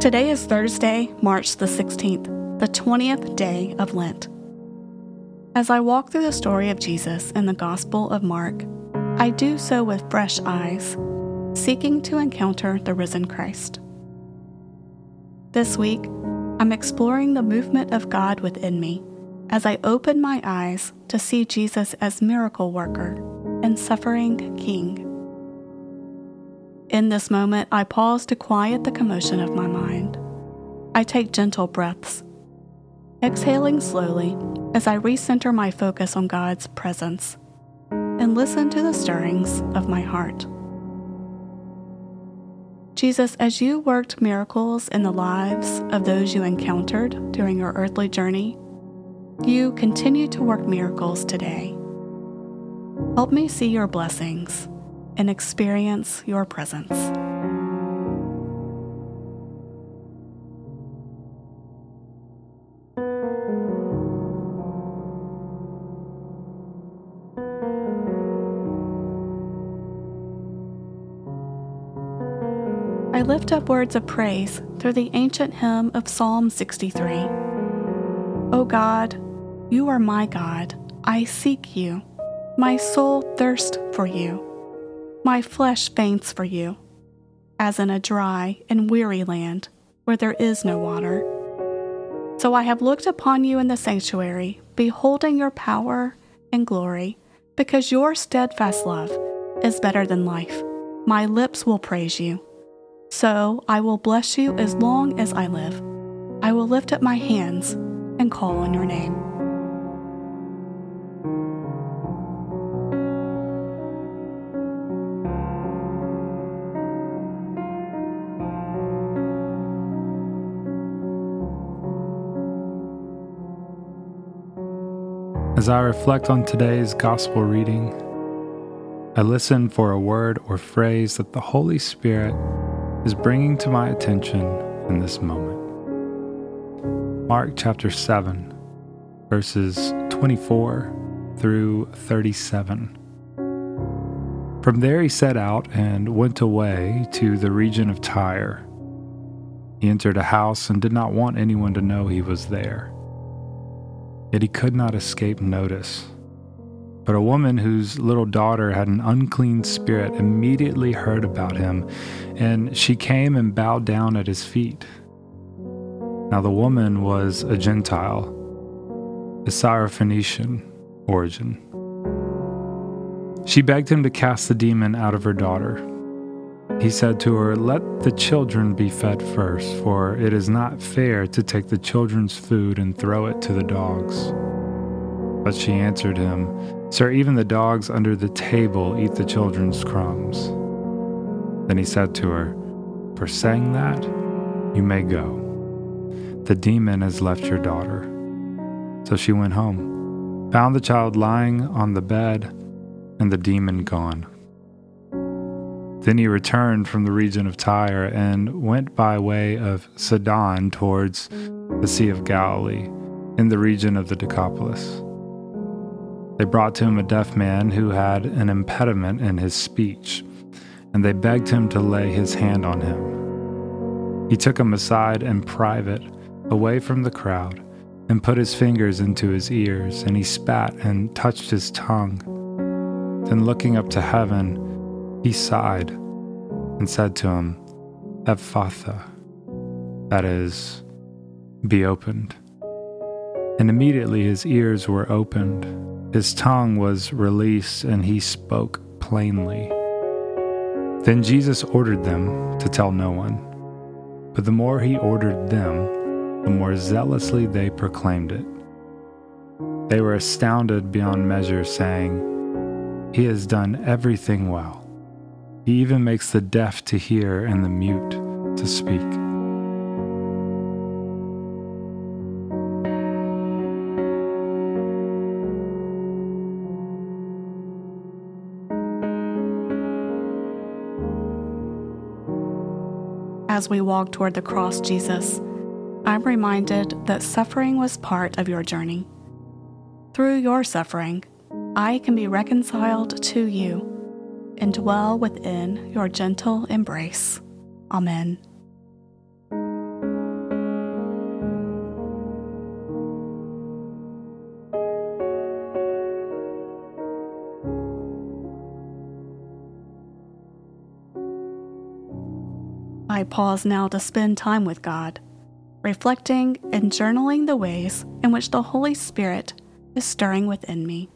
Today is Thursday, March the 16th, the 20th day of Lent. As I walk through the story of Jesus in the Gospel of Mark, I do so with fresh eyes, seeking to encounter the risen Christ. This week, I'm exploring the movement of God within me as I open my eyes to see Jesus as miracle worker and suffering King. In this moment, I pause to quiet the commotion of my mind. I take gentle breaths, exhaling slowly as I recenter my focus on God's presence and listen to the stirrings of my heart. Jesus, as you worked miracles in the lives of those you encountered during your earthly journey, you continue to work miracles today. Help me see your blessings and experience your presence. I lift up words of praise through the ancient hymn of Psalm 63. O God, you are my God, I seek you. My soul thirsts for you. My flesh faints for you, as in a dry and weary land where there is no water. So I have looked upon you in the sanctuary, beholding your power and glory, because your steadfast love is better than life. My lips will praise you. So I will bless you as long as I live. I will lift up my hands and call on your name. As I reflect on today's gospel reading, I listen for a word or phrase that the Holy Spirit is bringing to my attention in this moment. Mark chapter 7, verses 24 through 37. From there he set out and went away to the region of Tyre. He entered a house and did not want anyone to know he was there yet he could not escape notice. But a woman whose little daughter had an unclean spirit immediately heard about him, and she came and bowed down at his feet. Now the woman was a Gentile, a Syrophoenician origin. She begged him to cast the demon out of her daughter. He said to her, Let the children be fed first, for it is not fair to take the children's food and throw it to the dogs. But she answered him, Sir, even the dogs under the table eat the children's crumbs. Then he said to her, For saying that, you may go. The demon has left your daughter. So she went home, found the child lying on the bed, and the demon gone. Then he returned from the region of Tyre and went by way of Sidon towards the Sea of Galilee, in the region of the Decapolis. They brought to him a deaf man who had an impediment in his speech, and they begged him to lay his hand on him. He took him aside in private, away from the crowd, and put his fingers into his ears, and he spat and touched his tongue. Then, looking up to heaven, he sighed and said to him, Ephphatha, that is, be opened. And immediately his ears were opened, his tongue was released, and he spoke plainly. Then Jesus ordered them to tell no one. But the more he ordered them, the more zealously they proclaimed it. They were astounded beyond measure, saying, He has done everything well. He even makes the deaf to hear and the mute to speak. As we walk toward the cross, Jesus, I'm reminded that suffering was part of your journey. Through your suffering, I can be reconciled to you and dwell within your gentle embrace. Amen. I pause now to spend time with God, reflecting and journaling the ways in which the Holy Spirit is stirring within me.